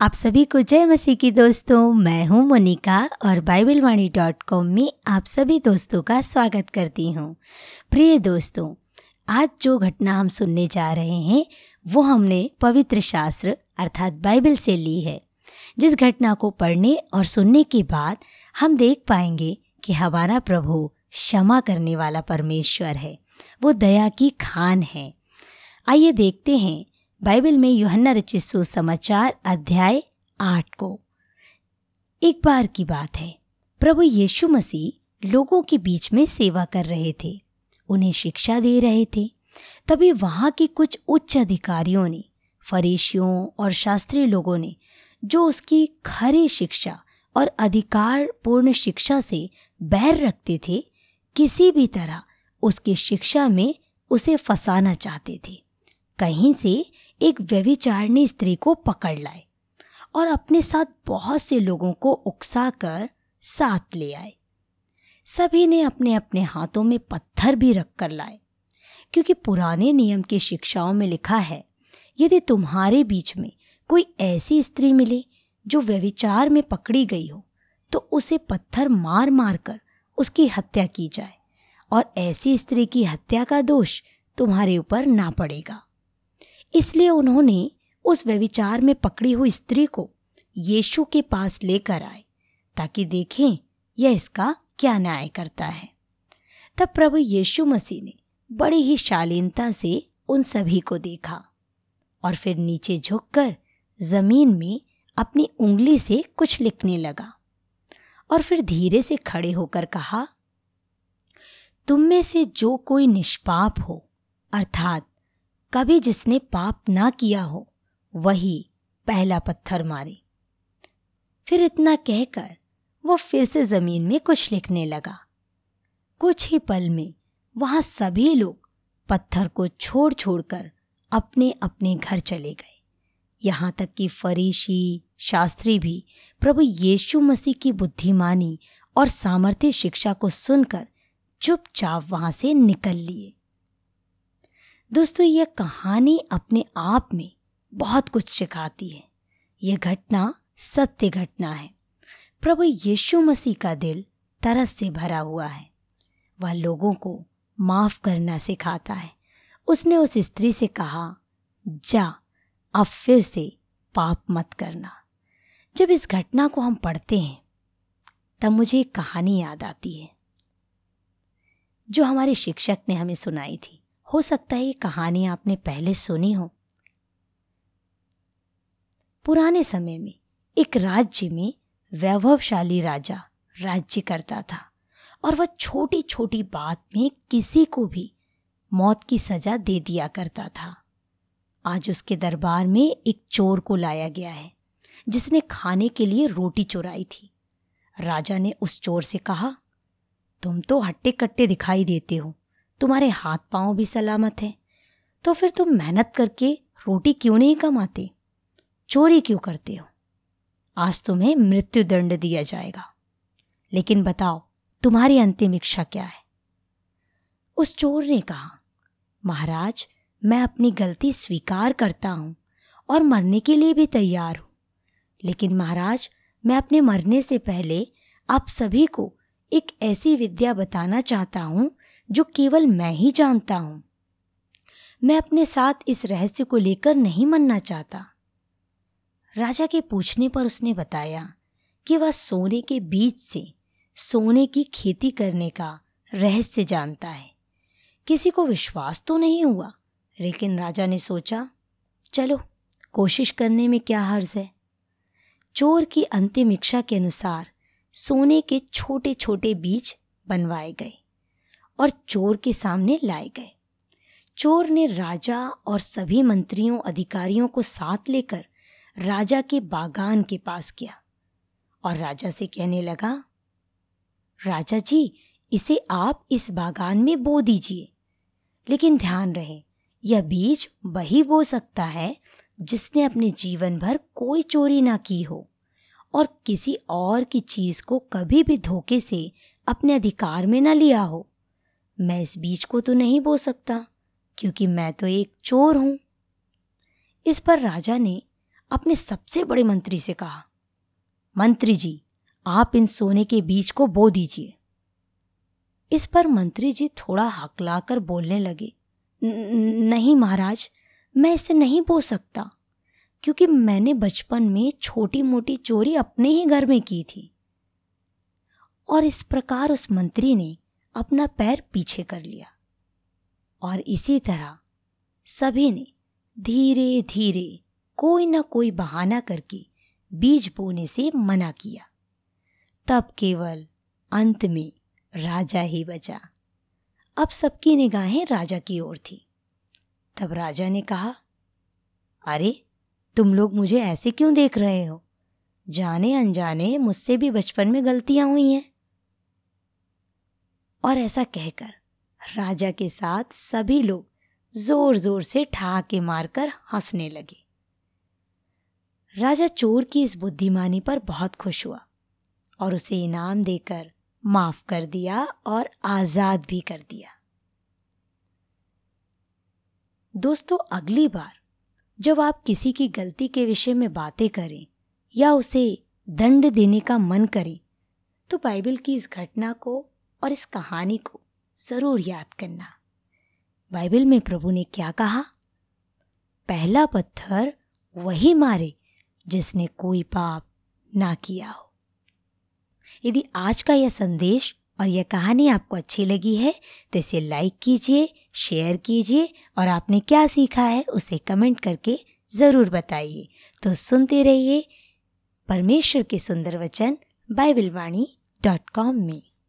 आप सभी को जय मसीह की दोस्तों, मैं हूँ मोनिका और बाइबल वाणी डॉट कॉम में आप सभी दोस्तों का स्वागत करती हूँ। प्रिय दोस्तों, आज जो घटना हम सुनने जा रहे हैं, वो हमने पवित्र शास्त्र अर्थात बाइबल से ली है। जिस घटना को पढ़ने और सुनने के बाद हम देख पाएँगे कि हमारा प्रभु क्षमा करने वाला परमेश्वर है। वो दया की खान है। आइए देखते हैं बाइबल में यूहन्ना रचित सुसमाचार अध्याय आठ को। एक बार की बात है, प्रभु यीशु मसीह लोगों के बीच में सेवा कर रहे थे, उन्हें शिक्षा दे रहे थे। तभी वहाँ के कुछ उच्च अधिकारियों ने फरीशियों और शास्त्रीय लोगों ने, जो उसकी खरी शिक्षा और अधिकार पूर्ण शिक्षा से बैर रखते थे, किसी भी तरह उसकी शिक्षा में उसे फंसाना चाहते थे। कहीं से एक व्यभिचारिणी स्त्री को पकड़ लाए और अपने साथ बहुत से लोगों को उकसा कर साथ ले आए। सभी ने अपने अपने हाथों में पत्थर भी रख कर लाए, क्योंकि पुराने नियम की शिक्षाओं में लिखा है, यदि तुम्हारे बीच में कोई ऐसी स्त्री मिले जो व्यविचार में पकड़ी गई हो तो उसे पत्थर मार मार कर उसकी हत्या की जाए और ऐसी स्त्री की हत्या का दोष तुम्हारे ऊपर ना पड़ेगा। इसलिए उन्होंने उस व्यविचार में पकड़ी हुई स्त्री को यीशु के पास लेकर आए, ताकि देखें यह इसका क्या न्याय करता है। तब प्रभु यीशु मसीह ने बड़ी ही शालीनता से उन सभी को देखा और फिर नीचे झुककर ज़मीन में अपनी उंगली से कुछ लिखने लगा और फिर धीरे से खड़े होकर कहा, तुम में से जो कोई निष्पाप हो, अर्थात कभी जिसने पाप ना किया हो, वही पहला पत्थर मारे। फिर इतना कहकर वो फिर से ज़मीन में कुछ लिखने लगा। कुछ ही पल में वहाँ सभी लोग पत्थर को छोड़ छोड़कर अपने अपने घर चले गए। यहाँ तक कि फरीशी शास्त्री भी प्रभु यीशु मसीह की बुद्धिमानी और सामर्थ्य शिक्षा को सुनकर चुपचाप वहाँ से निकल लिए। दोस्तों यह कहानी अपने आप में बहुत कुछ सिखाती है। यह घटना सत्य घटना है। प्रभु यीशु मसीह का दिल तरस से भरा हुआ है। वह लोगों को माफ़ करना सिखाता है। उसने उस स्त्री से कहा, जा, अब फिर से पाप मत करना। जब इस घटना को हम पढ़ते हैं, तब मुझे एक कहानी याद आती है, जो हमारे शिक्षक ने हमें सुनाई थी। हो सकता है ये कहानी आपने पहले सुनी हो। पुराने समय में एक राज्य में वैभवशाली राजा राज्य करता था और वह छोटी छोटी बात में किसी को भी मौत की सजा दे दिया करता था। आज उसके दरबार में एक चोर को लाया गया है, जिसने खाने के लिए रोटी चुराई थी। राजा ने उस चोर से कहा, तुम तो हट्टे कट्टे दिखाई देते हो। तुम्हारे हाथ पाँव भी सलामत हैं। तो फिर तुम मेहनत करके रोटी क्यों नहीं कमाते? चोरी क्यों करते हो? आज तुम्हें मृत्यु दंड दिया जाएगा। लेकिन बताओ, तुम्हारी अंतिम इच्छा क्या है? उस चोर ने कहा, महाराज, मैं अपनी गलती स्वीकार करता हूँ और मरने के लिए भी तैयार हूँ। लेकिन महाराज, मैं अपने मरने से पहले आप सभी को एक ऐसी विद्या बताना चाहता हूँ जो केवल मैं ही जानता हूँ। मैं अपने साथ इस रहस्य को लेकर नहीं मनना चाहता। राजा के पूछने पर उसने बताया कि वह सोने के बीज से सोने की खेती करने का रहस्य जानता है। किसी को विश्वास तो नहीं हुआ, लेकिन राजा ने सोचा, चलो, कोशिश करने में क्या हर्ज है? चोर की अंतिम इच्छा के अनुसार सोने के छोटे छोटे बीज बनवाए गए। और चोर के सामने लाए गए। चोर ने राजा और सभी मंत्रियों, अधिकारियों को साथ लेकर राजा के बागान के पास किया और राजा से कहने लगा, राजा जी, इसे आप इस बागान में बो दीजिए। लेकिन ध्यान रहे, यह बीज वही बो सकता है जिसने अपने जीवन भर कोई चोरी ना की हो और किसी और की चीज़ को कभी भी धोखे से अपने अधिकार में ना लिया हो। मैं इस बीज को तो नहीं बो सकता, क्योंकि मैं तो एक चोर हूँ। इस पर राजा ने अपने सबसे बड़े मंत्री से कहा, मंत्री जी, आप इन सोने के बीज को बो दीजिए। इस पर मंत्री जी थोड़ा हकलाकर बोलने लगे नहीं महाराज, मैं इसे नहीं बो सकता, क्योंकि मैंने बचपन में छोटी मोटी चोरी अपने ही घर में की थी। और इस प्रकार उस मंत्री ने अपना पैर पीछे कर लिया। और इसी तरह सभी ने धीरे धीरे कोई ना कोई बहाना करके बीज बोने से मना किया। तब केवल अंत में राजा ही बचा। अब सबकी निगाहें राजा की ओर थी। तब राजा ने कहा, अरे, तुम लोग मुझे ऐसे क्यों देख रहे हो? जाने अनजाने मुझसे भी बचपन में गलतियाँ हुई हैं। और ऐसा कहकर राजा के साथ सभी लोग ज़ोर ज़ोर से ठहाके मारकर हंसने लगे। राजा चोर की इस बुद्धिमानी पर बहुत खुश हुआ और उसे इनाम देकर माफ़ कर दिया और आज़ाद भी कर दिया। दोस्तों, अगली बार जब आप किसी की गलती के विषय में बातें करें या उसे दंड देने का मन करें तो बाइबल की इस घटना को और इस कहानी को ज़रूर याद करना। बाइबल में प्रभु ने क्या कहा? पहला पत्थर वही मारे जिसने कोई पाप ना किया हो। यदि आज का यह संदेश और यह कहानी आपको अच्छी लगी है तो इसे लाइक कीजिए शेयर कीजिए और आपने क्या सीखा है, उसे कमेंट करके ज़रूर बताइए। तो सुनते रहिए परमेश्वर के सुंदर वचन बाइबल वाणी डॉट कॉम में।